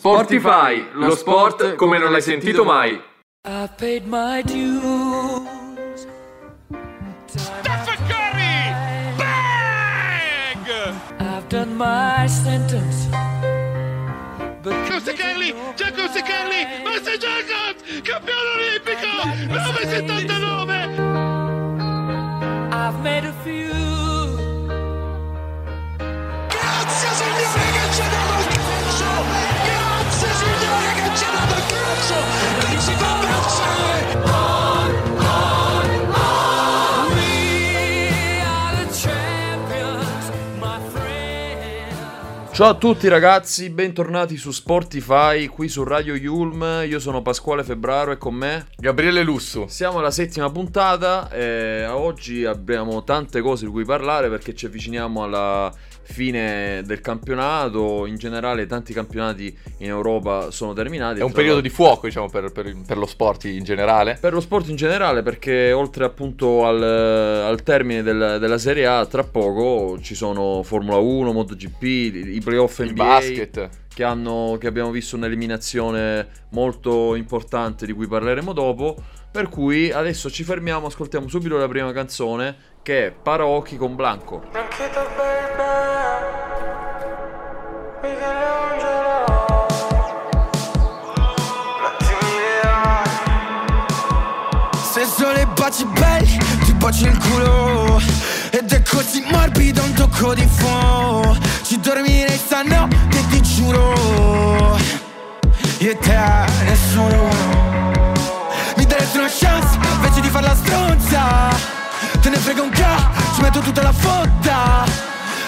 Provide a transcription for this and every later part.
Sportify, lo sport come non l'hai sentito mai. I've paid my dues. Stephen Curry! Bang! I've done my sentence. Giusto Kelly! Giacomo Kelly! Master Jacobs! Campione olimpico! 979! I've made a few. Grazie signore che ci are the champions, my friend. Ciao a tutti ragazzi, bentornati su Sportify, qui su Radio Yulm, io sono Pasquale Febbraro e con me Gabriele Lussu. siamo alla settima puntata e oggi abbiamo tante cose di cui parlare perché ci avviciniamo alla fine del campionato, in generale tanti campionati in Europa sono terminati. È un periodo l'altro- di fuoco, diciamo, per, per- per lo sport in generale. Per lo sport in generale, perché oltre appunto al, al termine del- della Serie A, tra poco ci sono Formula 1, MotoGP, i playoff Il NBA basket. che, hanno, che abbiamo visto un'eliminazione molto importante di cui parleremo dopo. Per cui adesso ci fermiamo, ascoltiamo subito la prima canzone che è Paraocchi con Blanco. Se solo i baci belli, ti baci il culo. Ed è così morbido un tocco di fuoco Ci dormirei stanotte, ti giuro. Io e te, nessuno chance, invece di farla stronza Te ne frega un ca, ci metto tutta la fotta.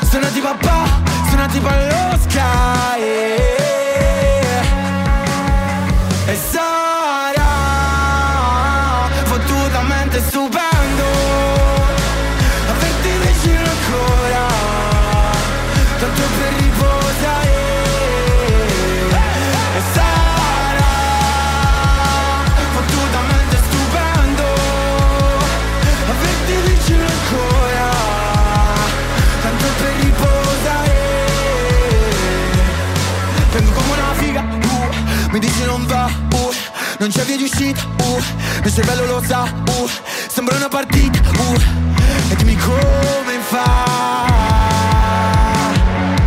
Sono di papà, sono tipo allo sky e sarà non c'è via di uscita, uh, il cervello lo sa, uh, sembra una partita, uh, e dimmi come fa.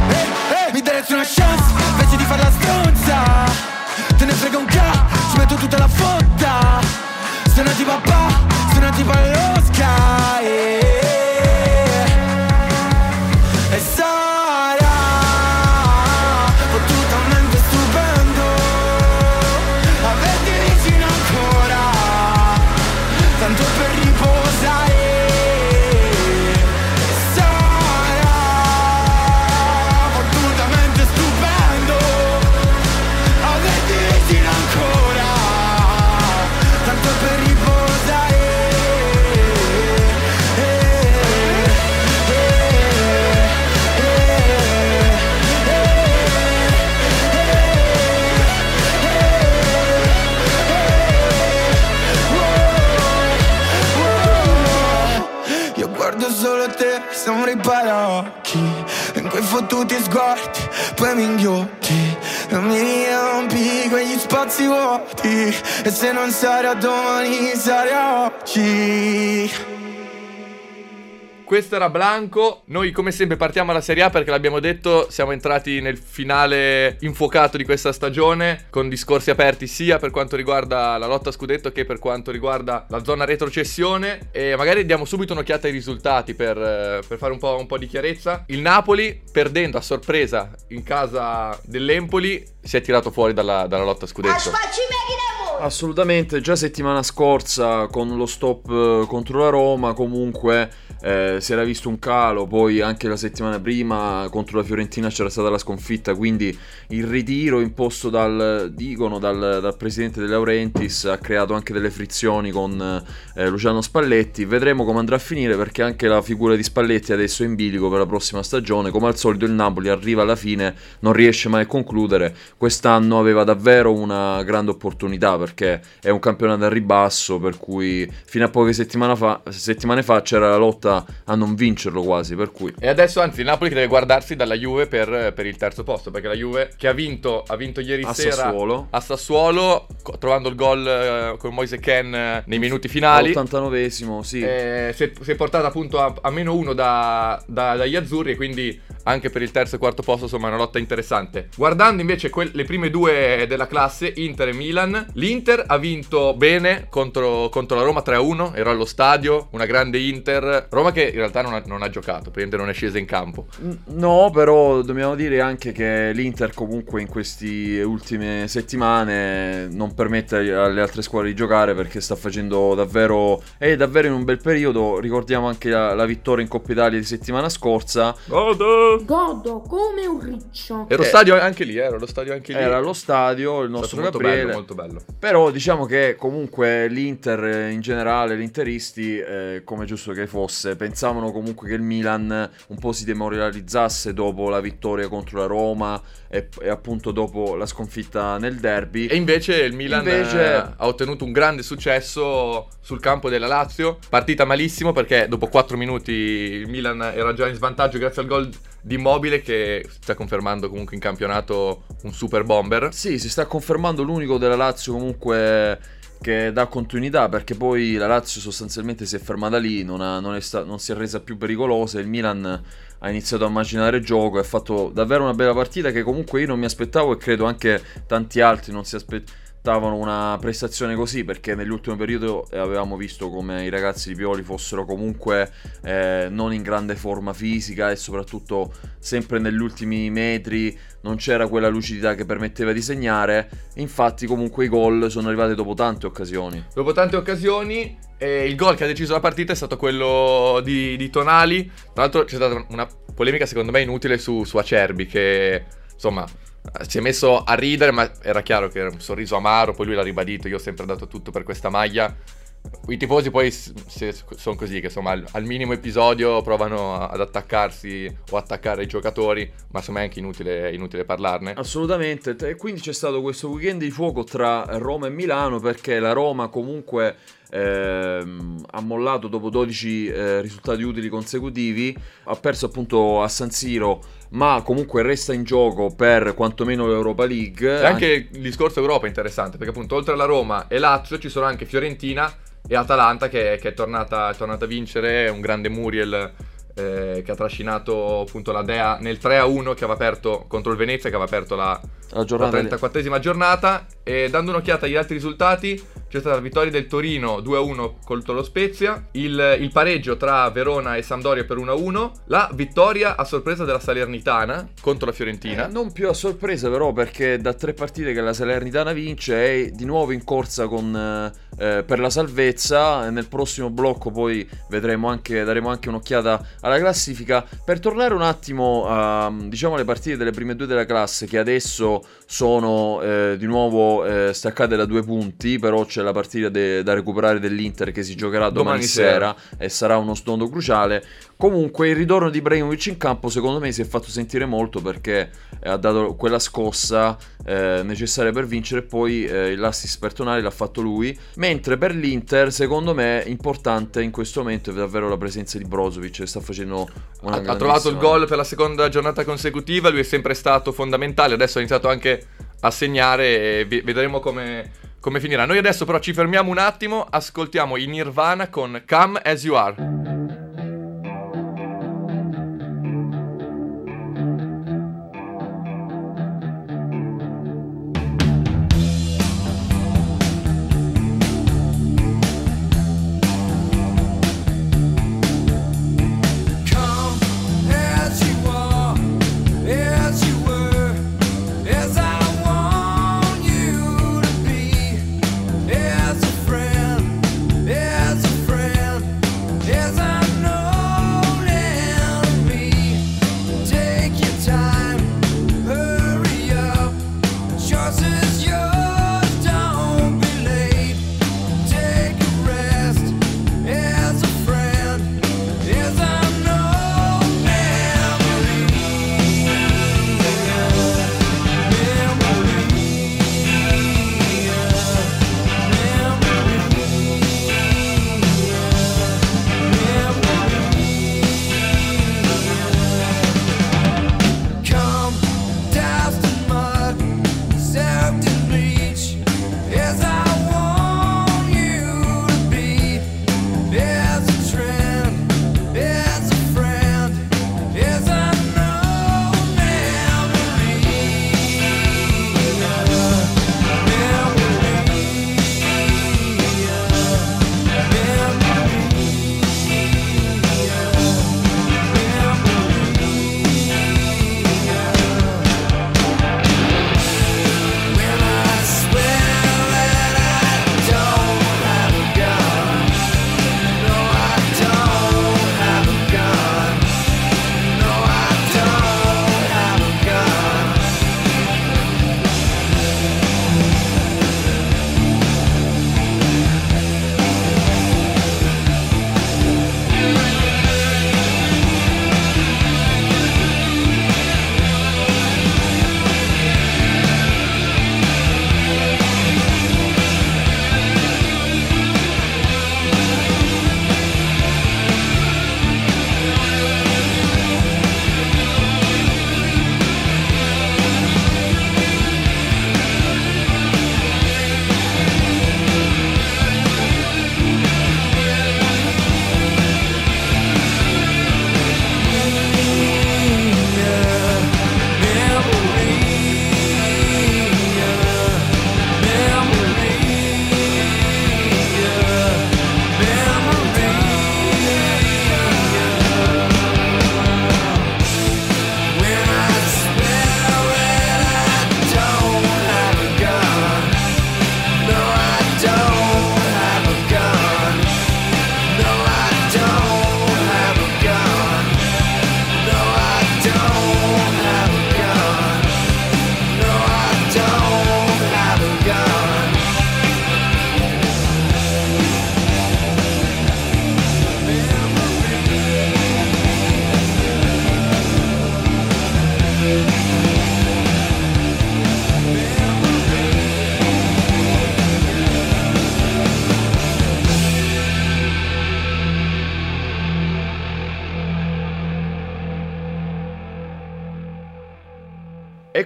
Eh, eh, mi daresti una chance, invece di farla stronza, te ne frega un ca, ci metto tutta la fotta, spazi vuoti E se non sarà domani, sarà oggi Questo era Blanco. Noi, come sempre, partiamo alla Serie A perché l'abbiamo detto. Siamo entrati nel finale infuocato di questa stagione. Con discorsi aperti sia per quanto riguarda la lotta a scudetto che per quanto riguarda la zona retrocessione. E magari diamo subito un'occhiata ai risultati per, per fare un po', un po' di chiarezza. Il Napoli, perdendo a sorpresa in casa dell'Empoli, si è tirato fuori dalla, dalla lotta a scudetto. Assolutamente, già settimana scorsa con lo stop eh, contro la Roma comunque eh, si era visto un calo, poi anche la settimana prima contro la Fiorentina c'era stata la sconfitta, quindi il ritiro imposto dal, dicono, dal, dal presidente De Laurentiis ha creato anche delle frizioni con eh, Luciano Spalletti, vedremo come andrà a finire perché anche la figura di Spalletti adesso è in bilico per la prossima stagione, come al solito il Napoli arriva alla fine, non riesce mai a concludere, quest'anno aveva davvero una grande opportunità perché è un campionato a ribasso, per cui fino a poche settimane fa, settimane fa c'era la lotta a, a non vincerlo quasi, per cui... E adesso, anzi, il Napoli che deve guardarsi dalla Juve per, per il terzo posto, perché la Juve che ha vinto, ha vinto ieri A sera Sassuolo. a Sassuolo, trovando il gol eh, con Moise Ken eh, nei minuti finali. All'89esimo, sì. Eh, si, è, si è portata appunto a, a meno uno da- da- dagli azzurri e quindi anche per il terzo e quarto posto insomma è una lotta interessante. Guardando invece quel- le prime due della classe, Inter e Milan, l'Inter ha vinto bene contro, contro la Roma 3-1, ero allo stadio, una grande Inter, Roma che in realtà non ha, non ha giocato, praticamente non è scesa in campo. No, però dobbiamo dire anche che l'Inter comunque in queste ultime settimane non permette alle altre squadre di giocare perché sta facendo davvero è davvero in un bel periodo. Ricordiamo anche la, la vittoria in Coppa Italia di settimana scorsa. Godo come un riccio. Ero Eh. stadio anche lì, ero allo stadio anche lì. Era allo stadio il nostro molto Gabriele. bello, molto bello. Però diciamo che comunque l'Inter in generale, gli interisti, eh, come giusto che fosse, pensavano comunque che il Milan un po' si demoralizzasse dopo la vittoria contro la Roma e, e appunto dopo la sconfitta nel derby. E invece il Milan Invece- eh, ha ottenuto un grande successo sul campo della Lazio. Partita malissimo perché dopo 4 minuti il Milan era già in svantaggio grazie al gol di Immobile che sta confermando comunque in campionato un super bomber. Sì, si sta confermando l'unico della Lazio comunque che dà continuità perché poi la Lazio sostanzialmente si è fermata lì, non, ha- non è sta- non si è resa più pericolosa il Milan ha iniziato a immaginare gioco ha fatto davvero una bella partita che comunque io non mi aspettavo e credo anche tanti altri non si aspettavano una prestazione così perché nell'ultimo periodo avevamo visto come i ragazzi di Pioli fossero comunque eh, non in grande forma fisica e soprattutto sempre negli ultimi metri non c'era quella lucidità che permetteva di segnare. Infatti, comunque, i gol sono arrivati dopo tante occasioni. Dopo tante occasioni, eh, il gol che ha deciso la partita è stato quello di, di Tonali. Tra l'altro c'è stata una polemica secondo me inutile su, su Acerbi che insomma si è messo a ridere ma era chiaro che era un sorriso amaro, poi lui l'ha ribadito, io ho sempre dato tutto per questa maglia. I tifosi poi sono così, che insomma al, al minimo episodio provano ad attaccarsi o attaccare i giocatori, ma insomma è anche inutile, inutile parlarne. Assolutamente. E quindi c'è stato questo weekend di fuoco tra Roma e Milano perché la Roma comunque ehm, ha mollato dopo 12 eh, risultati utili consecutivi, ha perso appunto a San Siro, ma comunque resta in gioco per quantomeno l'Europa League. E anche il discorso Europa è interessante, perché appunto oltre alla Roma e Lazio ci sono anche Fiorentina e Atalanta che, che è, tornata, è tornata a vincere, un grande Muriel eh, che ha trascinato appunto la Dea nel 3-1 che aveva aperto contro il Venezia, che aveva aperto la, la la giornata di- 34esima giornata. E dando un'occhiata agli altri risultati c'è stata la vittoria del Torino 2-1 contro lo Spezia, il, il pareggio tra Verona e Sampdoria per 1-1, la vittoria a sorpresa della Salernitana contro la Fiorentina. Eh, non più a sorpresa però perché da tre partite che la Salernitana vince è di nuovo in corsa con, eh, eh, per la salvezza. Nel prossimo blocco poi vedremo anche, daremo anche un'occhiata alla classifica. Per tornare un attimo a diciamo alle partite delle prime due della classe che adesso sono eh, di nuovo eh, staccate da due punti però c'è la partita de- da recuperare dell'Inter che si giocherà domani, Domani sera. e sarà uno snodo cruciale Comunque il ritorno di Ibrahimovic in campo secondo me si è fatto sentire molto perché eh, ha dato quella scossa eh, necessaria per vincere poi eh, l'assist per Tonali l'ha fatto lui. Mentre per l'Inter secondo me importante in questo momento è davvero la presenza di Brozovic che sta facendo una Ha, ha trovato il grandissima- gol per la seconda giornata consecutiva, lui è sempre stato fondamentale, adesso ha iniziato anche a segnare e vedremo come, come finirà. Noi adesso però ci fermiamo un attimo, ascoltiamo i Nirvana con Come As You Are.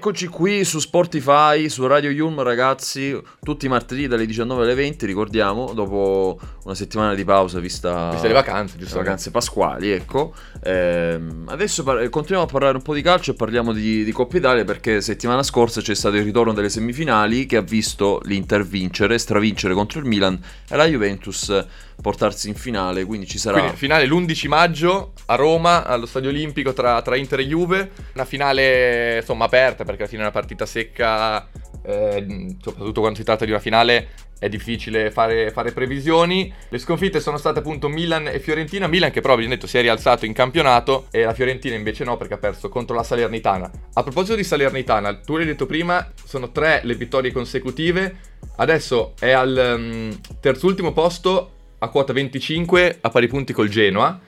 Eccoci qui su Spotify, su Radio Yulm ragazzi, tutti i martedì dalle 19 alle 20, ricordiamo, dopo una settimana di pausa vista, Viste le vacanze, le giusto? vacanze pasquali, ecco. Ehm, adesso par- continuiamo a parlare un po' di calcio e parliamo di, di Coppa Italia perché settimana scorsa c'è stato il ritorno delle semifinali che ha visto l'Inter vincere, stravincere contro il Milan e la Juventus portarsi in finale, quindi ci sarà... Quindi finale l'11 maggio a Roma, allo Stadio Olimpico tra, tra Inter e Juve. Una finale insomma aperta perché alla fine una partita secca, eh, soprattutto quando si tratta di una finale è difficile fare, fare previsioni. Le sconfitte sono state appunto Milan e Fiorentina. Milan che però abbiamo detto si è rialzato in campionato e la Fiorentina invece no perché ha perso contro la Salernitana. A proposito di Salernitana, tu l'hai detto prima, sono tre le vittorie consecutive. Adesso è al um, terzultimo posto a quota 25 a pari punti col Genoa.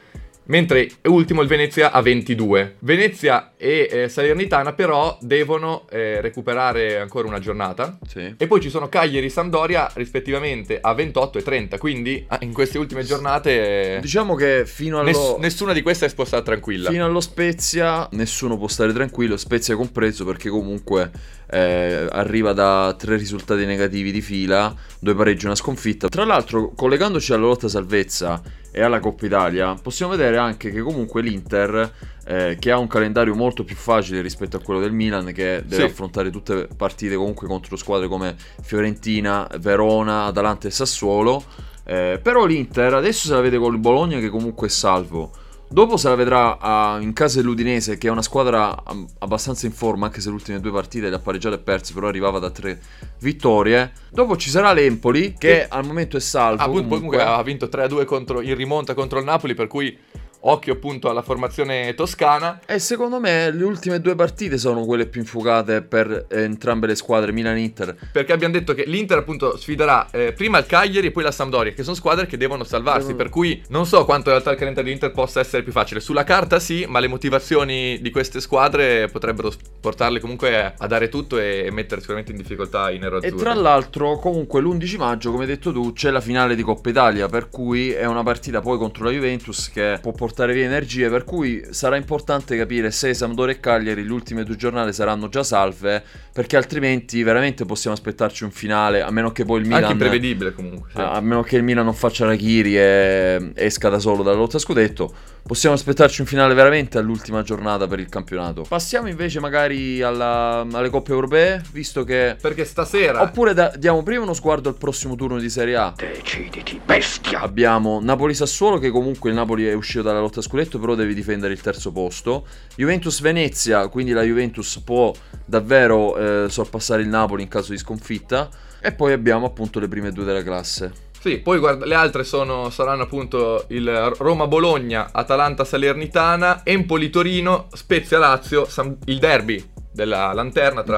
Mentre ultimo il Venezia a 22. Venezia e eh, Salernitana però devono eh, recuperare ancora una giornata. Sì. E poi ci sono Cagliari e Sampdoria rispettivamente a 28 e 30. Quindi ah, in queste ultime giornate eh, Diciamo che fino allo... ness- nessuna di queste è spostata tranquilla. Fino allo Spezia nessuno può stare tranquillo, Spezia compreso perché comunque eh, arriva da tre risultati negativi di fila, due pareggi e una sconfitta. Tra l'altro, collegandoci alla lotta salvezza e alla Coppa Italia, possiamo vedere anche che comunque l'Inter, eh, che ha un calendario molto più facile rispetto a quello del Milan, che deve Sì. affrontare tutte partite comunque contro squadre come Fiorentina, Verona, Atalanta e Sassuolo. Eh, però l'Inter adesso se la vede col Bologna che comunque è salvo. Dopo se la vedrà ah, in casa dell'Udinese, che è una squadra ah, abbastanza in forma, anche se le ultime due partite le ha pareggiate e perse, però arrivava da tre vittorie. Dopo ci sarà l'Empoli, che Sì. al momento è salvo. Ah, comunque. comunque ha vinto 3-2 contro, in rimonta contro il Napoli, per cui occhio appunto alla formazione toscana. E secondo me le ultime due partite sono quelle più infuocate per eh, entrambe le squadre, Milan e Inter. Perché abbiamo detto che l'Inter appunto sfiderà eh, prima il Cagliari e poi la Sampdoria, che sono squadre che devono salvarsi. Devono- Per cui non so quanto in realtà il calendario dell'Inter possa essere più facile. Sulla carta sì, ma le motivazioni di queste squadre potrebbero portarle comunque a dare tutto e mettere sicuramente in difficoltà i E nero-azzurri. tra l'altro, comunque l'11 maggio, come hai detto tu, c'è la finale di Coppa Italia, per cui è una partita poi contro la Juventus che può portare via energie, per cui sarà importante capire se Sampdoria e Cagliari le ultime due giornate saranno già salve, perché altrimenti veramente possiamo aspettarci un finale, a meno che poi il Milan Anche imprevedibile comunque. sì. a meno che il Milan non faccia la Kiri e esca da solo dalla lotta scudetto, possiamo aspettarci un finale veramente all'ultima giornata per il campionato. Passiamo invece magari alla- alle coppe europee, visto che... Perché stasera Oppure da- diamo prima uno sguardo al prossimo turno di Serie A. Deciditi, bestia! Abbiamo Napoli-Sassuolo che comunque il Napoli è uscito dalla lotta a scudetto però deve difendere il terzo posto. Juventus-Venezia, quindi la Juventus può davvero eh, sorpassare il Napoli in caso di sconfitta. E poi abbiamo appunto le prime due della classe. Sì, poi guarda, le altre sono, saranno appunto il Roma-Bologna, Atalanta-Salernitana, Empoli-Torino, Spezia-Lazio, Sam- il derby della lanterna tra.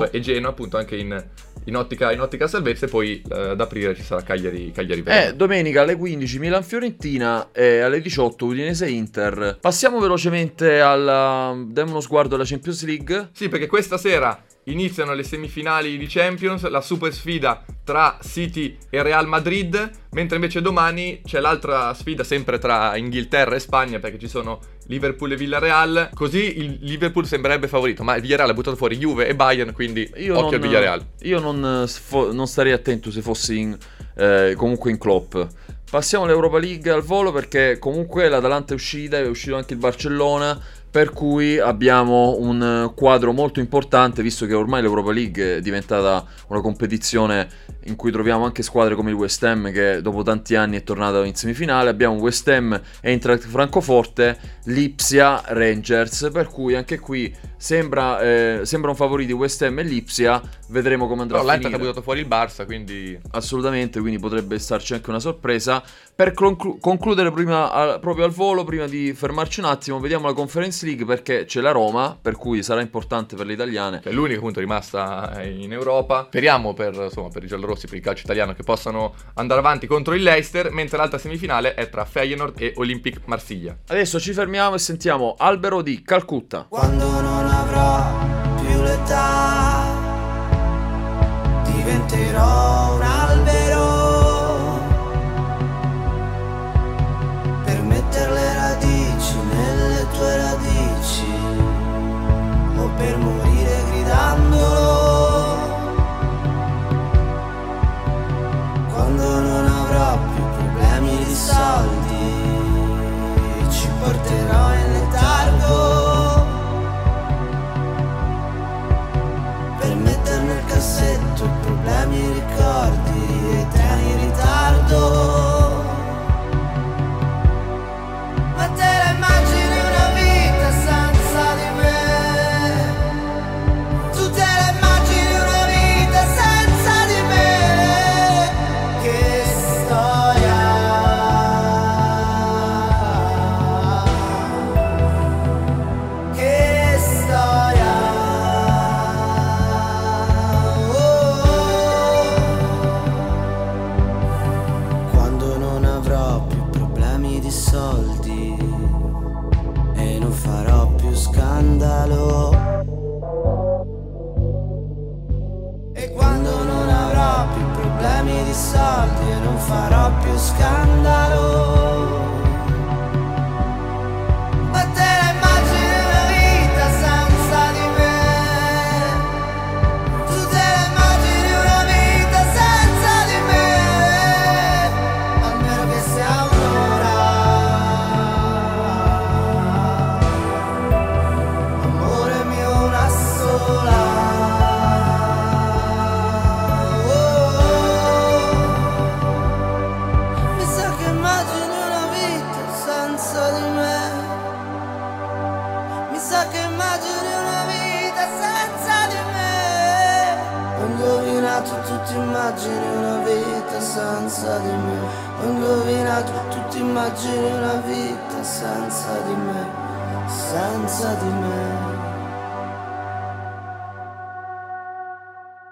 Samp e Genoa, appunto anche in, in ottica, in ottica salvezza, e poi eh, ad aprire ci sarà Cagliari, Cagliari Verona. Eh, domenica alle 15 Milan-Fiorentina e alle 18 Udinese-Inter. Passiamo velocemente alla... diamo uno sguardo alla Champions League. Sì, perché questa sera iniziano le semifinali di Champions, la super sfida tra City e Real Madrid, mentre invece domani c'è l'altra sfida sempre tra Inghilterra e Spagna perché ci sono Liverpool e Villarreal, così il Liverpool sembrerebbe favorito, ma il Villarreal ha buttato fuori Juve e Bayern, quindi Io occhio al non, Villarreal. io non, eh, sfo- non starei attento se fossi in, eh, comunque in Klopp. Passiamo all'Europa League al volo perché comunque l'Atalanta è uscita, è uscito anche il Barcellona. Per cui abbiamo un eh, quadro molto importante, visto che ormai l'Europa League è diventata una competizione in cui troviamo anche squadre come il West Ham, che dopo tanti anni è tornata in semifinale. Abbiamo West Ham, Eintracht Francoforte, Lipsia, Rangers. Per cui anche qui sembra, eh, sembrano favoriti West Ham e Lipsia. Vedremo come andrà Però a l'Eintracht ha finire. buttato fuori il Barça, quindi Assolutamente, quindi potrebbe starci anche una sorpresa. Per conclu- concludere prima, al- proprio al volo, prima di fermarci un attimo, vediamo la Conference League perché c'è la Roma, per cui sarà importante per le italiane. che è l'unica appunto rimasta eh, in Europa. Speriamo per, insomma, per i giallorossi, per il calcio italiano, che possano andare avanti contro il Leicester, mentre l'altra semifinale è tra Feyenoord e Olympique Marsiglia. Adesso ci fermiamo e sentiamo Albero di Calcutta. Quando non avrò più l'età diventerò per morire gridandolo. Quando non avrò più problemi di soldi, ci porterò in letargo. Per metter nel cassetto problemi, ricordi, e eterni in ritardo. Soldi e non farò più scandalo. Immagini una vita senza di me. Ho indovinato, tu ti immagini una vita senza di me. Senza di me.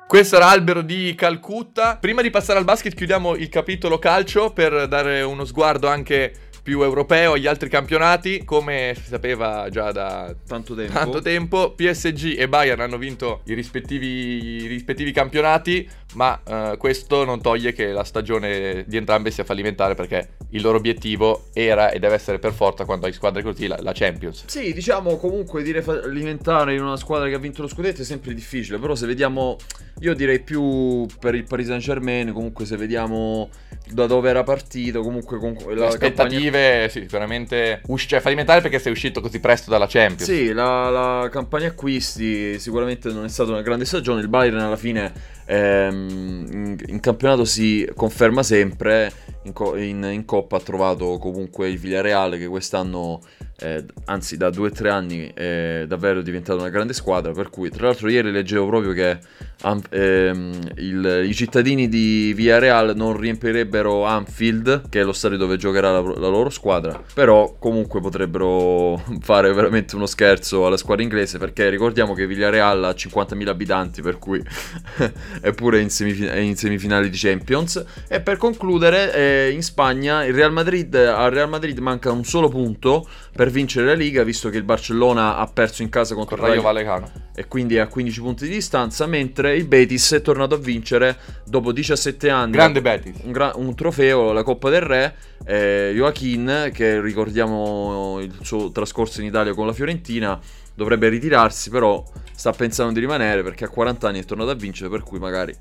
Questo era Albero di Calcutta. Prima di passare al basket chiudiamo il capitolo calcio per dare uno sguardo anche più europeo agli altri campionati. Come si sapeva già da Tanto tempo. tanto tempo, PSG e Bayern hanno vinto i rispettivi, i rispettivi campionati, ma eh, questo non toglie che la stagione di entrambe sia fallimentare perché il loro obiettivo era e deve essere per forza quando hai squadre così la, la Champions. Sì, diciamo comunque dire fallimentare in una squadra che ha vinto lo scudetto è sempre difficile, però se vediamo, io direi più per il Paris Saint Germain, comunque se vediamo da dove era partito, comunque con Le aspettative, sì, sicuramente usci- cioè, fallimentare perché sei uscito così presto dalla Champions. Sì, la, la campagna acquisti sicuramente non è stata una grande stagione. Il Bayern alla fine ehm, in, campionato si conferma sempre. In, co- in- in Coppa ha trovato comunque il Villarreal che quest'anno, eh, anzi da due o tre anni, è davvero diventata una grande squadra. Per cui, tra l'altro, ieri leggevo proprio che am- ehm, il- i cittadini di Villarreal non riempirebbero Anfield, che è lo stadio dove giocherà la, la loro squadra. Però comunque potrebbero fare veramente uno scherzo alla squadra inglese perché ricordiamo che Villarreal ha 50.000 abitanti per cui è pure in, semifin- è in semifinali di Champions e per concludere eh, in Spagna il Real Madrid al Real Madrid manca un solo punto per vincere la Liga visto che il Barcellona ha perso in casa contro Con il Rayo Vallecano. e quindi è a 15 punti di distanza mentre il Betis è tornato a vincere dopo 17 anni Grande Betis. un, gra- un trofeo, la Coppa del Re. Eh, Joaquin, che ricordiamo il suo trascorso in Italia con la Fiorentina, dovrebbe ritirarsi, però sta pensando di rimanere perché a 40 anni è tornato a vincere, per cui magari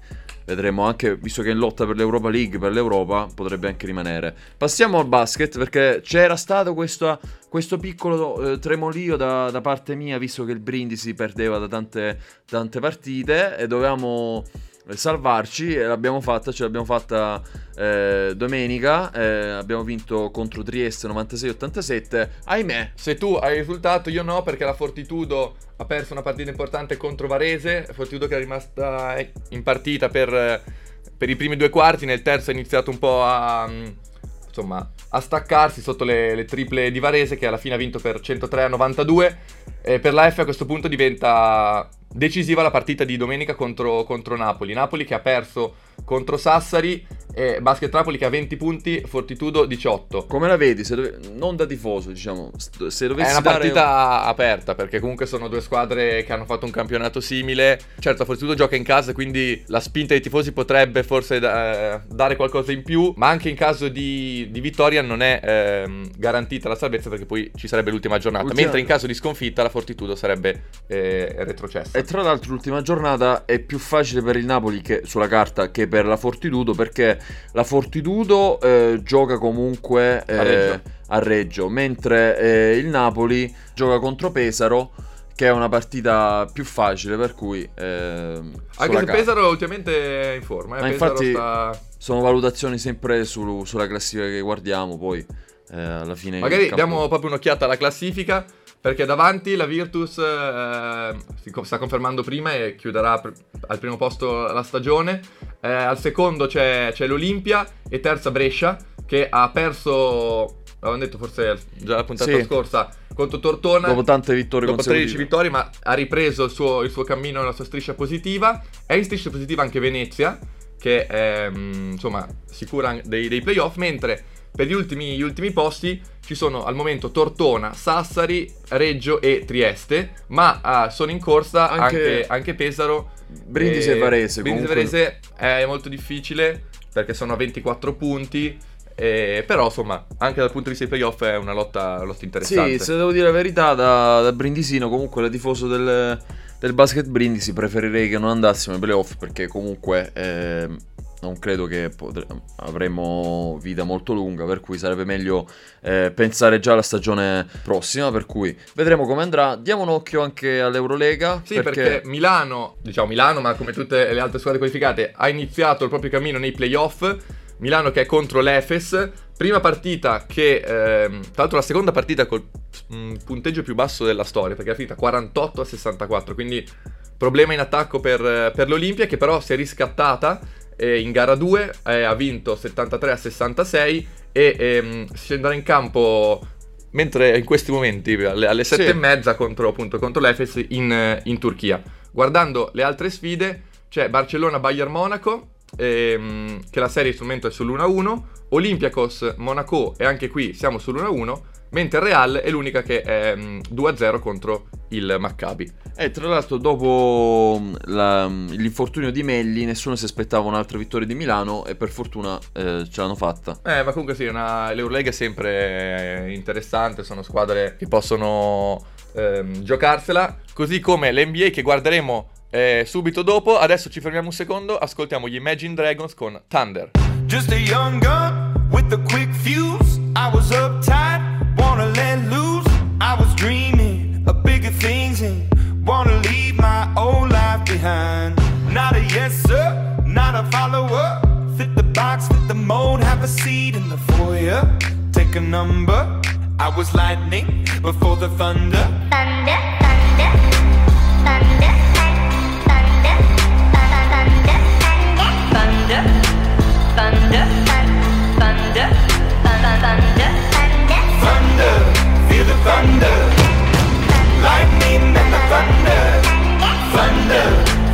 vedremo anche, visto che è in lotta per l'Europa League, per l'Europa, potrebbe anche rimanere. Passiamo al basket perché c'era stato questo, questo piccolo eh, tremolio da, da parte mia, visto che il Brindisi perdeva da tante, tante partite e dovevamo salvarci e l'abbiamo fatta, ce l'abbiamo fatta eh, domenica, eh, abbiamo vinto contro Trieste 96-87, ahimè, Se tu hai risultato, io no, perché la Fortitudo ha perso una partita importante contro Varese. Fortitudo che è rimasta in partita per, per i primi due quarti. Nel terzo ha iniziato un po' a. mm, Insomma, a staccarsi sotto le, le triple di Varese, che alla fine ha vinto per 103 a 92. E per la F a questo punto diventa decisiva la partita di domenica contro, contro Napoli. Napoli che ha perso contro Sassari, e Basket Napoli che ha 20 punti, Fortitudo 18. come la vedi? Se dove- non da tifoso, diciamo, se dovessi È una dare- partita aperta perché comunque sono due squadre che hanno fatto un campionato simile. Certo, Fortitudo gioca in casa, quindi la spinta dei tifosi potrebbe forse da- dare qualcosa in più. Ma anche in caso di, di vittoria non è ehm, garantita la salvezza perché poi ci sarebbe l'ultima giornata. Ultima- Mentre in caso di sconfitta la Fortitudo sarebbe eh, retrocessa. E tra l'altro l'ultima giornata è più facile per il Napoli che sulla carta che per la Fortitudo perché la Fortitudo eh, gioca comunque eh, A Reggio. a Reggio, mentre eh, il Napoli gioca contro Pesaro che è una partita più facile per cui ehm, Anche se carta. Pesaro ultimamente è in forma. Eh. Ma Pesaro infatti sta... sono valutazioni sempre su- sulla classifica che guardiamo poi eh, alla fine Magari diamo proprio un'occhiata alla classifica. Perché davanti la Virtus eh, si sta confermando prima e chiuderà pr- al primo posto la stagione. Eh, al secondo c'è, c'è l'Olimpia e terza Brescia che ha perso, l'avevamo detto forse già la puntata Sì. scorsa, contro Tortona. dopo tante vittorie Dopo 13 consecutive. vittorie, ma ha ripreso il suo, il suo cammino, la sua striscia positiva. È in striscia positiva anche Venezia, che è mm, insomma sicura dei, dei playoff. Mentre per gli ultimi, gli ultimi posti ci sono al momento Tortona, Sassari, Reggio e Trieste. Ma ah, sono in corsa Anche- anche, anche Pesaro. Brindisi e Varese, Brindisi e. Varese è molto difficile. perché sono a 24 punti. eh, però insomma, anche dal punto di vista dei playoff è una lotta, lotta interessante. Sì, se devo dire la verità, da, da brindisino, comunque da tifoso del, del basket brindisi, preferirei che non andassimo ai playoff perché comunque ehm, non credo che potre- avremo vita molto lunga, per cui sarebbe meglio eh, pensare già alla stagione prossima, per cui vedremo come andrà. Diamo un occhio anche all'Eurolega. Sì, perché... Milano, diciamo Milano, ma come tutte le altre squadre qualificate, ha iniziato il proprio cammino nei playoff. Milano che è contro l'Efes. Prima partita che, ehm, tra l'altro la seconda partita col mm, punteggio più basso della storia, perché è finita 48 a 64, quindi problema in attacco per, per l'Olimpia che però si è riscattata eh, in gara 2, eh, ha vinto 73 a 66 e ehm, scenderà in campo mentre in questi momenti alle, alle Sì. 7 e mezza contro, appunto, contro l'Efes in, in Turchia. Guardando le altre sfide c'è Barcellona-Bayern Monaco ehm, che la serie in questo momento è sull'1-1 Olympiacos Monaco e anche qui siamo sull'1-1 mentre il Real è l'unica che è mm, 2-0 contro il Maccabi E tra l'altro, dopo mh, la- mh, l'infortunio di Melli, nessuno si aspettava un'altra vittoria di Milano e per fortuna eh, ce l'hanno fatta. Eh, ma comunque sì, una- l'Eurolega è sempre eh, interessante, sono squadre che possono ehm, giocarsela, così come l'NBA che guarderemo eh, subito dopo. Adesso ci fermiamo un secondo, ascoltiamo gli Imagine Dragons con Thunder. Just a young gun with a quick fuse. I was uptight, behind. Not a yes sir, not a follower. Fit the box, fit the mold, have a seat in the foyer. Take a number. I was lightning before the thunder. Thunder, thunder, thunder. Thunder, thunder, thunder, thunder, thunder, thunder, thunder, thunder, thunder, thunder, Thunder, feel the thunder. Lightning and the thunder. Thunder,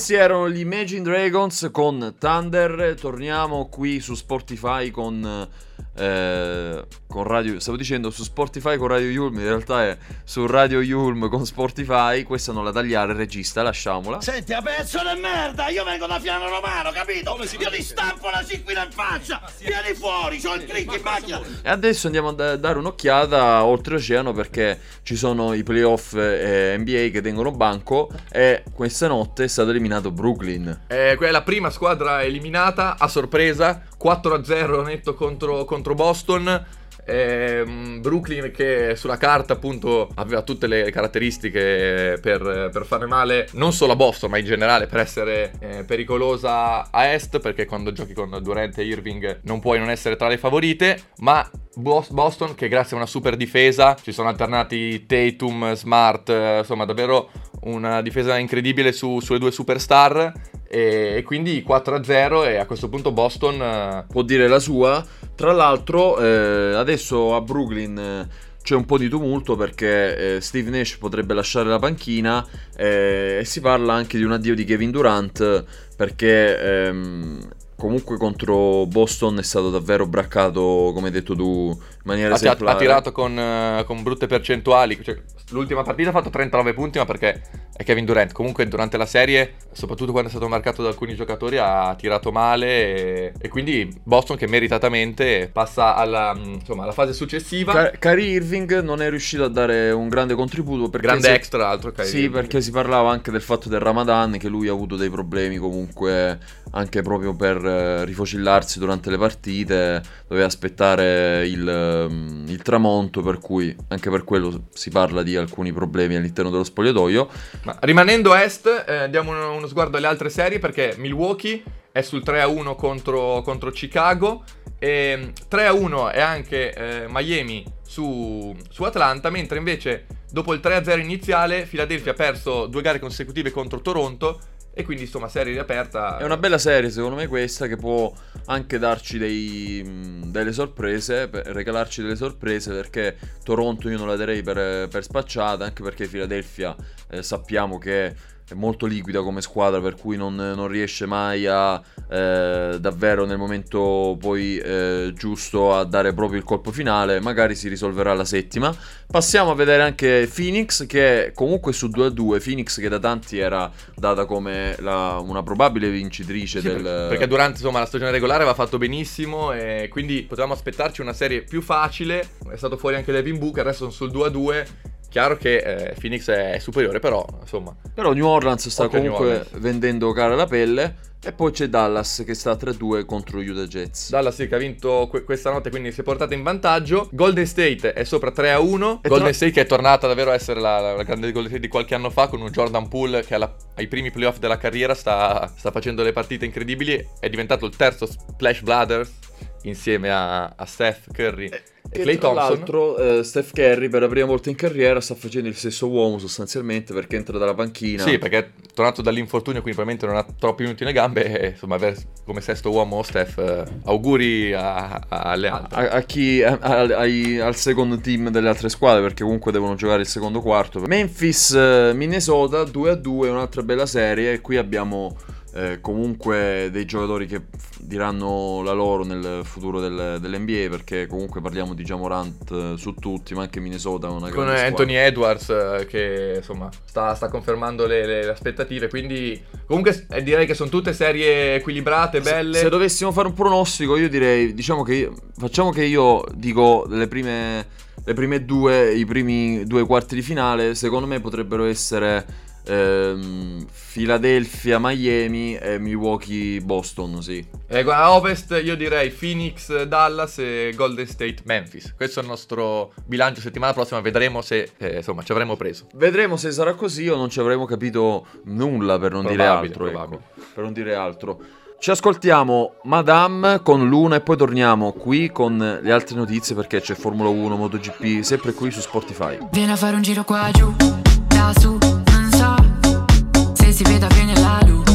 Questi erano gli Imagine Dragons con Thunder. Torniamo qui su Spotify con, eh, con Radio. Stavo dicendo su Spotify con Radio Yulm. In realtà è su Radio Yulm con Spotify. Questa non la tagliare, regista, lasciamola. Senti, a pezzo di merda, io vengo da Fiano Romano, capito? Io ti stampo la cinquina in faccia! Vieni fuori, c'ho il click in macchina! E adesso andiamo a da- dare un'occhiata oltreoceano perché ci sono i playoff eh, NBA che tengono banco e questa notte è stata eliminato Brooklyn. Eh, quella è la prima squadra eliminata a sorpresa, 4-0 netto contro, contro Boston. Ehm, Brooklyn che sulla carta appunto aveva tutte le caratteristiche per, per fare male non solo a Boston ma in generale per essere eh, pericolosa a est perché quando giochi con Durant e Irving non puoi non essere tra le favorite ma Bos- Boston che grazie a una super difesa ci sono alternati Tatum, Smart eh, insomma davvero una difesa incredibile su- sulle due superstar e, e quindi 4-0 e a questo punto Boston eh, Può dire la sua. Tra l'altro, eh, adesso a Brooklyn eh, c'è un po' di tumulto perché eh, Steve Nash potrebbe lasciare la panchina eh, e si parla anche di un addio di Kevin Durant perché ehm, comunque contro Boston è stato davvero braccato, come hai detto tu, in maniera ha, ha esemplare. tirato con, eh, con brutte percentuali. Cioè, l'ultima partita ha fatto 39 punti, ma perché è Kevin Durant. Comunque, durante la serie, soprattutto quando è stato marcato da alcuni giocatori, ha tirato male. E, e quindi Boston, che meritatamente passa alla, mm, insomma, alla fase successiva. Ca- Kyrie Irving non è riuscito a dare un grande contributo perché grande si- extra, altro Kyrie Sì, Irving. perché si parlava anche del fatto del Ramadan, che lui ha avuto dei problemi comunque anche proprio per eh, rifocillarsi durante le partite, doveva aspettare il, ehm, il tramonto, per cui anche per quello si parla di alcuni problemi all'interno dello spogliatoio. Ma rimanendo est, eh, diamo uno, uno sguardo alle altre serie perché Milwaukee è sul 3-1 contro, contro Chicago e 3-1 è anche eh, Miami su, su Atlanta, mentre invece dopo il 3-0 iniziale Philadelphia ha perso due gare consecutive contro Toronto e quindi insomma serie riaperta. È una bella serie secondo me questa che può anche darci dei, mh, delle sorprese, regalarci delle sorprese perché Toronto io non la darei per, per spacciata, anche perché Philadelphia eh, sappiamo che è molto liquida come squadra per cui non, non riesce mai a eh, davvero nel momento poi eh, giusto a dare proprio il colpo finale, magari si risolverà la settima. Passiamo a vedere anche Phoenix che comunque su 2 a 2, Phoenix che da tanti era data come la- una probabile vincitrice Sì, del... per- perché durante insomma, la stagione regolare aveva fatto benissimo e quindi potevamo aspettarci una serie più facile. È stato fuori anche Devin Booker, adesso sono sul 2-2. Chiaro che eh, Phoenix è superiore, però insomma. Però New Orleans sta New comunque Orleans. vendendo cara la pelle. E poi c'è Dallas che sta a 3-2 contro Utah Jets. Dallas sì, che ha vinto que- questa notte, quindi si è portata in vantaggio. Golden State è sopra 3-1. E Golden tra- State che è tornata davvero a essere la, la- la grande Golden State di qualche anno fa, con un Jordan Poole che alla- ai primi playoff della carriera sta, sta facendo le partite incredibili. È diventato il terzo Splash Brothers insieme a, a Steph Curry e Che Clay tra Thompson. l'altro eh, Steph Curry per la prima volta in carriera sta facendo il stesso uomo sostanzialmente perché entra dalla panchina. Sì, perché è tornato dall'infortunio, quindi probabilmente non ha troppi minuti nelle gambe. E insomma, come sesto uomo Steph, eh, auguri a- a- alle altre. A, chi ai- al secondo team delle altre squadre perché comunque devono giocare il secondo quarto. Memphis eh, Minnesota 2 a 2, un'altra bella serie e qui abbiamo eh, comunque dei giocatori che diranno la loro nel futuro del- dell'NBA perché comunque parliamo di Jamorant eh, su tutti, ma anche Minnesota è una Con Anthony squadra. Edwards eh, che insomma sta, sta confermando le, le- le aspettative. Quindi, comunque, eh, direi che sono tutte serie equilibrate, belle. Se, se dovessimo fare un pronostico, io direi, diciamo che io- facciamo che io dico le prime, le prime due, i primi due quarti di finale, secondo me potrebbero essere ehm, Philadelphia, Miami e Milwaukee, Boston, sì. Eh, a ovest io direi Phoenix, Dallas e Golden State, Memphis. Questo è il nostro bilancio settimana prossima. Vedremo se eh, insomma ci avremo preso. Vedremo se sarà così o non ci avremo capito nulla per non dire Probabile, altro. ecco. per non dire altro. Ci ascoltiamo Madame con Luna e poi torniamo qui con le altre notizie perché c'è Formula 1, MotoGP, sempre qui su Spotify. Vieni a fare un giro qua giù, da su, si veda bene la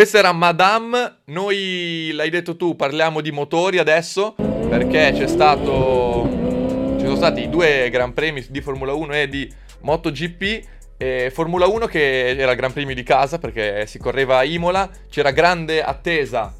Questa era Madame, noi l'hai detto tu, parliamo di motori adesso perché c'è stato ci sono stati due Gran Premi di Formula 1 e di MotoGP e Formula 1 che era il Gran Premio di casa perché si correva a Imola, c'era grande attesa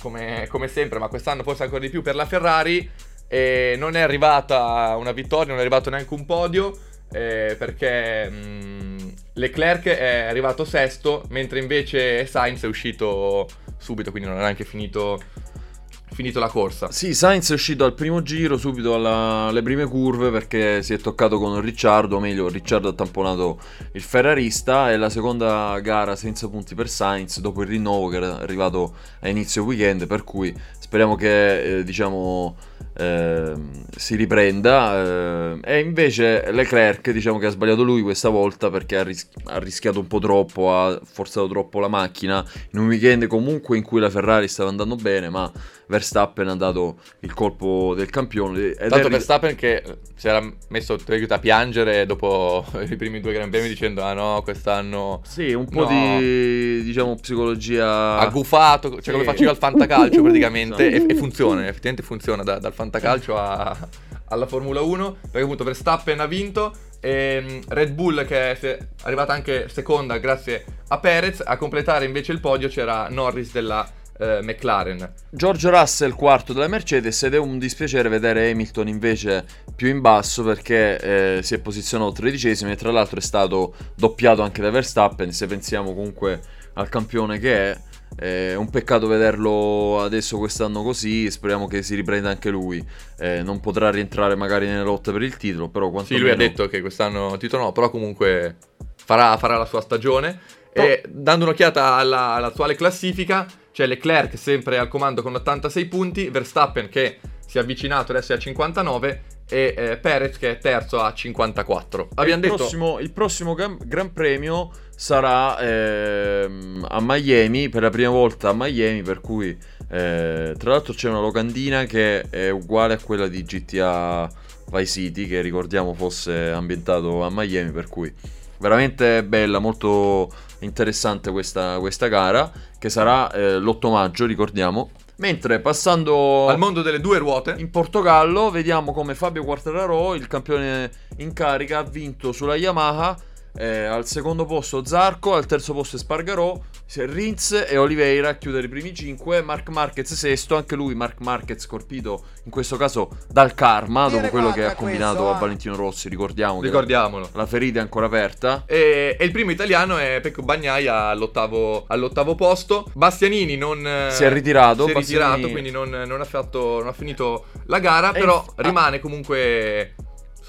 come, come sempre, ma quest'anno forse ancora di più per la Ferrari e non è arrivata una vittoria, non è arrivato neanche un podio eh, perché mh, Leclerc è arrivato sesto, mentre invece Sainz è uscito subito, quindi non ha neanche finito, finito la corsa. Sì, Sainz è uscito al primo giro, subito alla- alle prime curve perché si è toccato con Ricciardo, o meglio Ricciardo ha tamponato il ferrarista e la seconda gara senza punti per Sainz dopo il rinnovo che era arrivato a inizio weekend, per cui speriamo che eh, diciamo ehm, si riprenda. Eh, e invece Leclerc diciamo che ha sbagliato lui questa volta perché ha, ris- ha rischiato un po' troppo, ha forzato troppo la macchina in un weekend comunque in cui la Ferrari stava andando bene ma Verstappen ha dato il colpo del campione ed è Tanto ri- Verstappen che si era messo a piangere dopo i primi due Gran Premi dicendo ah no quest'anno Sì, un po' No. di diciamo psicologia ha gufato, cioè Sì. come faceva al fantacalcio praticamente e, Esatto. e funziona, effettivamente funziona da- dal fantacalcio a- alla Formula 1 perché appunto Verstappen ha vinto e mm, Red Bull che è arrivata anche seconda grazie a Perez a completare invece il podio c'era Norris della eh, McLaren George Russell quarto della Mercedes ed è un dispiacere vedere Hamilton invece più in basso perché eh, si è posizionato tredicesimo e tra l'altro è stato doppiato anche da Verstappen se pensiamo comunque al campione che è è un peccato vederlo adesso quest'anno così, speriamo che si riprenda anche lui. Eh, non potrà rientrare magari nelle lotte per il titolo, però Sì, quantomeno... lui ha detto che quest'anno titolo no, però comunque farà, farà la sua stagione. E dando un'occhiata alla- all'attuale classifica, c'è Leclerc sempre al comando con 86 punti, Verstappen che si è avvicinato adesso è a 59 e eh, Perez che è terzo a 54. Abbiamo il, detto prossimo, il prossimo gran, gran premio sarà ehm, a Miami, per la prima volta a Miami, per cui eh, tra l'altro c'è una locandina che è uguale a quella di GTA Vice City, che ricordiamo fosse ambientato a Miami, per cui veramente bella, molto interessante questa, questa gara, che sarà eh, l'8 maggio, ricordiamo. Mentre passando al mondo delle due ruote, in Portogallo vediamo come Fabio Quartararo, il campione in carica, ha vinto sulla Yamaha Eh, al secondo posto Zarco, al terzo posto Spargarò, Rins e Oliveira a chiudere i primi 5. Mark Marquez sesto, anche lui Mark Marquez colpito in questo caso dal karma dopo quello che ha combinato a Valentino Rossi, ricordiamo che Ricordiamolo. la ferita è ancora aperta. E, e il primo italiano è Pecco Bagnaia all'ottavo, all'ottavo posto. Bastianini non eh, Si è ritirato, Si è ritirato, Bastianini- quindi non, non ha fatto, non ha finito la gara. E però inf- rimane comunque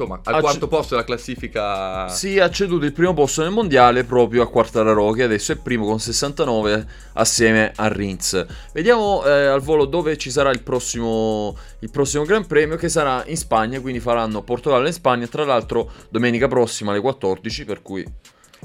insomma al Acc- quarto posto della classifica. Si è ceduto il primo posto nel mondiale proprio a Quartararo che adesso è primo con 69 assieme a Rins. Vediamo eh, al volo dove ci sarà il prossimo, il prossimo Gran Premio che sarà in Spagna, quindi faranno Portogallo in Spagna, tra l'altro domenica prossima alle 14, per cui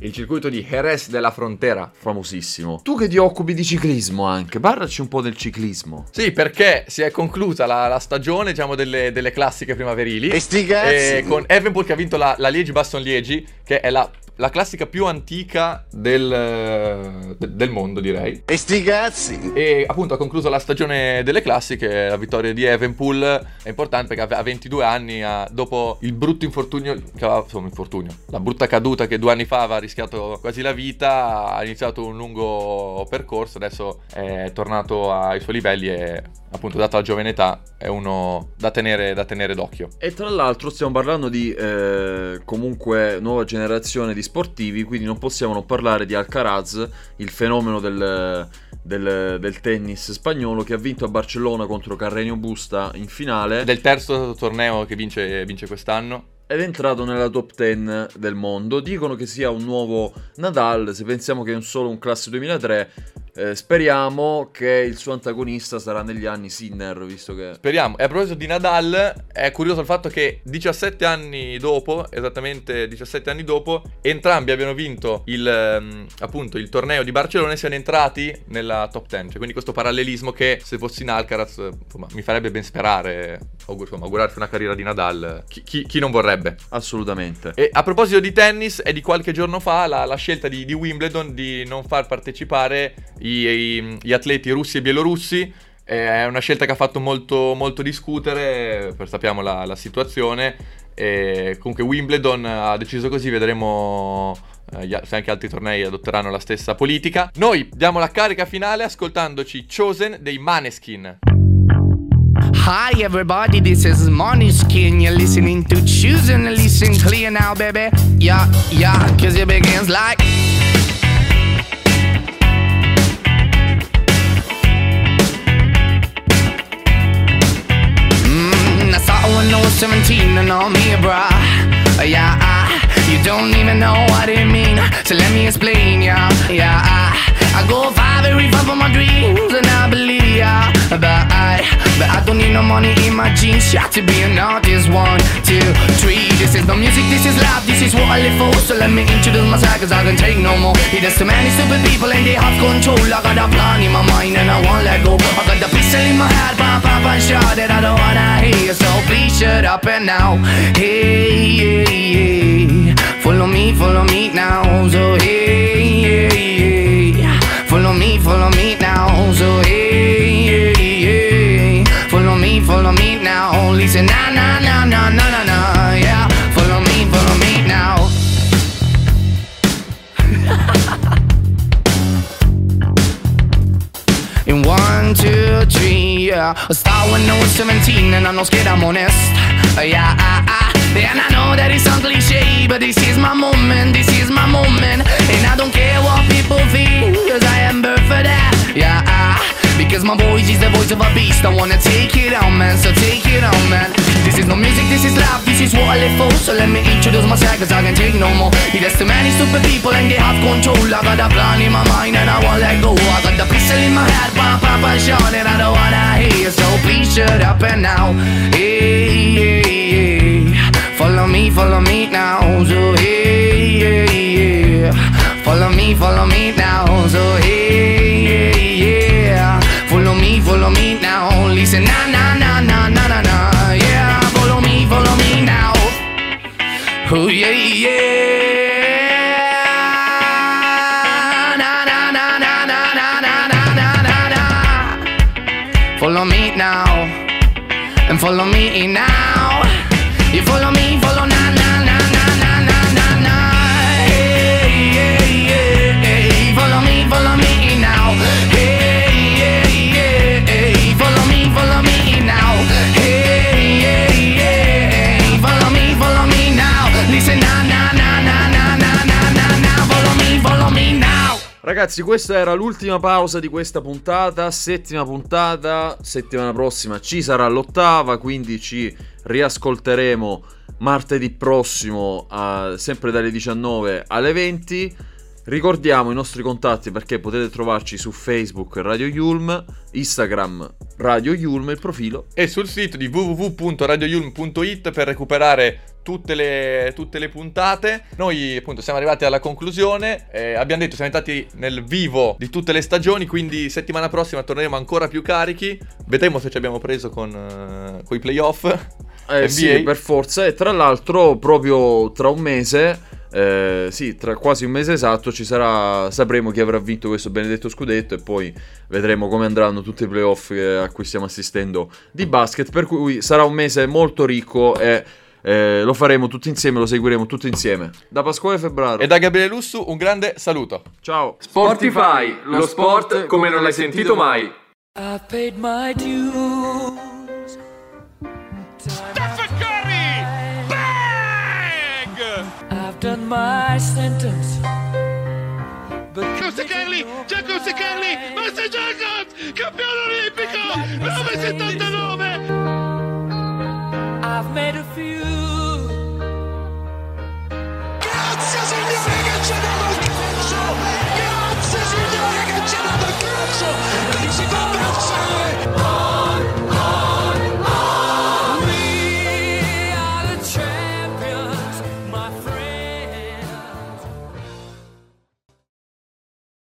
Il circuito di Jerez della Frontera. famosissimo. Tu che ti occupi di ciclismo anche, parlaci un po' del ciclismo. Sì, perché si è conclusa la, la stagione, diciamo, delle, delle classiche primaverili. E sti cazzi! Eh, con Evenpool che ha vinto la, la Liegi-Baston-Liegi, che è la, la classica più antica del, de- del mondo, direi. E sti cazzi! E appunto ha concluso la stagione delle classiche, la vittoria di Evenpool è importante perché ha 22 anni, dopo il brutto infortunio, che aveva- insomma infortunio, la brutta caduta che due anni fa aveva rischiato quasi la vita, ha iniziato un lungo percorso, adesso è tornato ai suoi livelli e appunto data la giovane età è uno da tenere, da tenere d'occhio. E tra l'altro stiamo parlando di eh, comunque nuova generazione di sportivi, quindi non possiamo non parlare di Alcaraz, il fenomeno del, del- del tennis spagnolo che ha vinto a Barcellona contro Carreño Busta in finale Del terzo torneo che vince, vince quest'anno. ed è entrato nella top 10 del mondo. Dicono che sia un nuovo Nadal, se pensiamo che è un solo un classe 2003, eh, speriamo che il suo antagonista sarà negli anni Sinner, visto che... Speriamo. E a proposito di Nadal, è curioso il fatto che 17 anni dopo, esattamente 17 anni dopo, entrambi abbiano vinto il, ehm, appunto, il torneo di Barcellona e siano entrati nella top 10. Cioè, quindi questo parallelismo che se fossi in Alcaraz, insomma, mi farebbe ben sperare, insomma, augurarsi una carriera di Nadal. Chi, chi- chi non vorrebbe? Assolutamente. E a proposito di tennis, è di qualche giorno fa la, la scelta di, di Wimbledon di non far partecipare i- i- gli atleti russi e bielorussi. È una scelta che ha fatto molto, molto discutere, per sappiamo la, la situazione. E comunque Wimbledon ha deciso così, vedremo eh, se anche altri tornei adotteranno la stessa politica. Noi diamo la carica finale ascoltandoci Chosen dei Maneskin. Hi everybody, this is Måneskin. You're listening to Choosing. Listen clear now, baby. Yeah, yeah, cause it begins like. 17 and all me, bruh. Uh, Yeah, I, you don't even know what it mean. So let me explain, yeah, yeah. I, I go far, very far from my dreams, and I believe, yeah. But I, but I don't need no money in my jeans, yeah, to be an artist. One, two, three. This is no music, this is life, this is what I live for. So let me introduce myself, cause I can take no more. There's too many stupid people and they have control. I got a plan in my mind and I won't let go. I got the pistol in my head, pop, pop, and shot that I don't wanna hear. So please shut up and now. Hey, hey, hey. Follow me, follow me now. So hey. Follow me, now. So hey. Follow me, follow me now. Listen, na na na na na na na. Yeah, follow me, follow me now. In one, two, three, yeah. I started when I was 17 and I'm not scared, I'm honest. Yeah, ah, ah. And I know that it sounds cliche, but this is my moment, this is my moment. And I don't care what people feel, cause I am birth for that. Yeah, ah. Because my voice is the voice of a beast. I wanna take it on, man, so take it on, man. This is no music, this is life, this is what I live for. So let me introduce myself, cause I can take no more. There's too many stupid people and they have control. I got a plan in my mind and I won't let go. I got the pistol in my head, pop, pop, and shot, and I don't wanna hear. So please shut up and now. Hey, hey. Follow me, follow me now, so hey, yeah, yeah. Follow me, follow me now, so hey, yeah, yeah. Follow me, follow me now, listen, na na na na na na na, yeah. Follow me, follow me now, oh yeah, yeah. Follow me now and follow me now. Ragazzi, questa era l'ultima pausa di questa puntata, settima puntata, settimana prossima ci sarà l'ottava, quindi ci riascolteremo martedì prossimo, a- sempre dalle 19 alle 20. Ricordiamo i nostri contatti perché potete trovarci su Facebook Radio Yulm, Instagram Radio Yulm, il profilo E sul sito di www.radioyulm.it per recuperare tutte le, tutte le puntate. Noi appunto siamo arrivati alla conclusione, eh, abbiamo detto siamo entrati nel vivo di tutte le stagioni, quindi settimana prossima torneremo ancora più carichi. Vedremo se ci abbiamo preso con, eh, i playoff. Eh NBA. sì, per forza. E tra l'altro, proprio tra un mese, eh, sì, tra quasi un mese esatto, ci sarà. Sapremo chi avrà vinto questo benedetto scudetto. E poi vedremo come andranno tutti i playoff eh, a cui stiamo assistendo di basket. Per cui sarà un mese molto ricco e. eh, lo faremo tutti insieme, lo seguiremo tutti insieme. Da Pasquale Febbraio. E da Gabriele Lussu un grande saluto. Ciao. Sportify, lo sport come non l'hai sentito mai. I paid my dues. my sentence. Jacob Sekerli, Jacob Sekerli, ma sei Jacob, campione olimpico, I've made a few. Grazie signore che ci dato il calcio! Grazie signore che ci dato il calcio! Non si può pensare!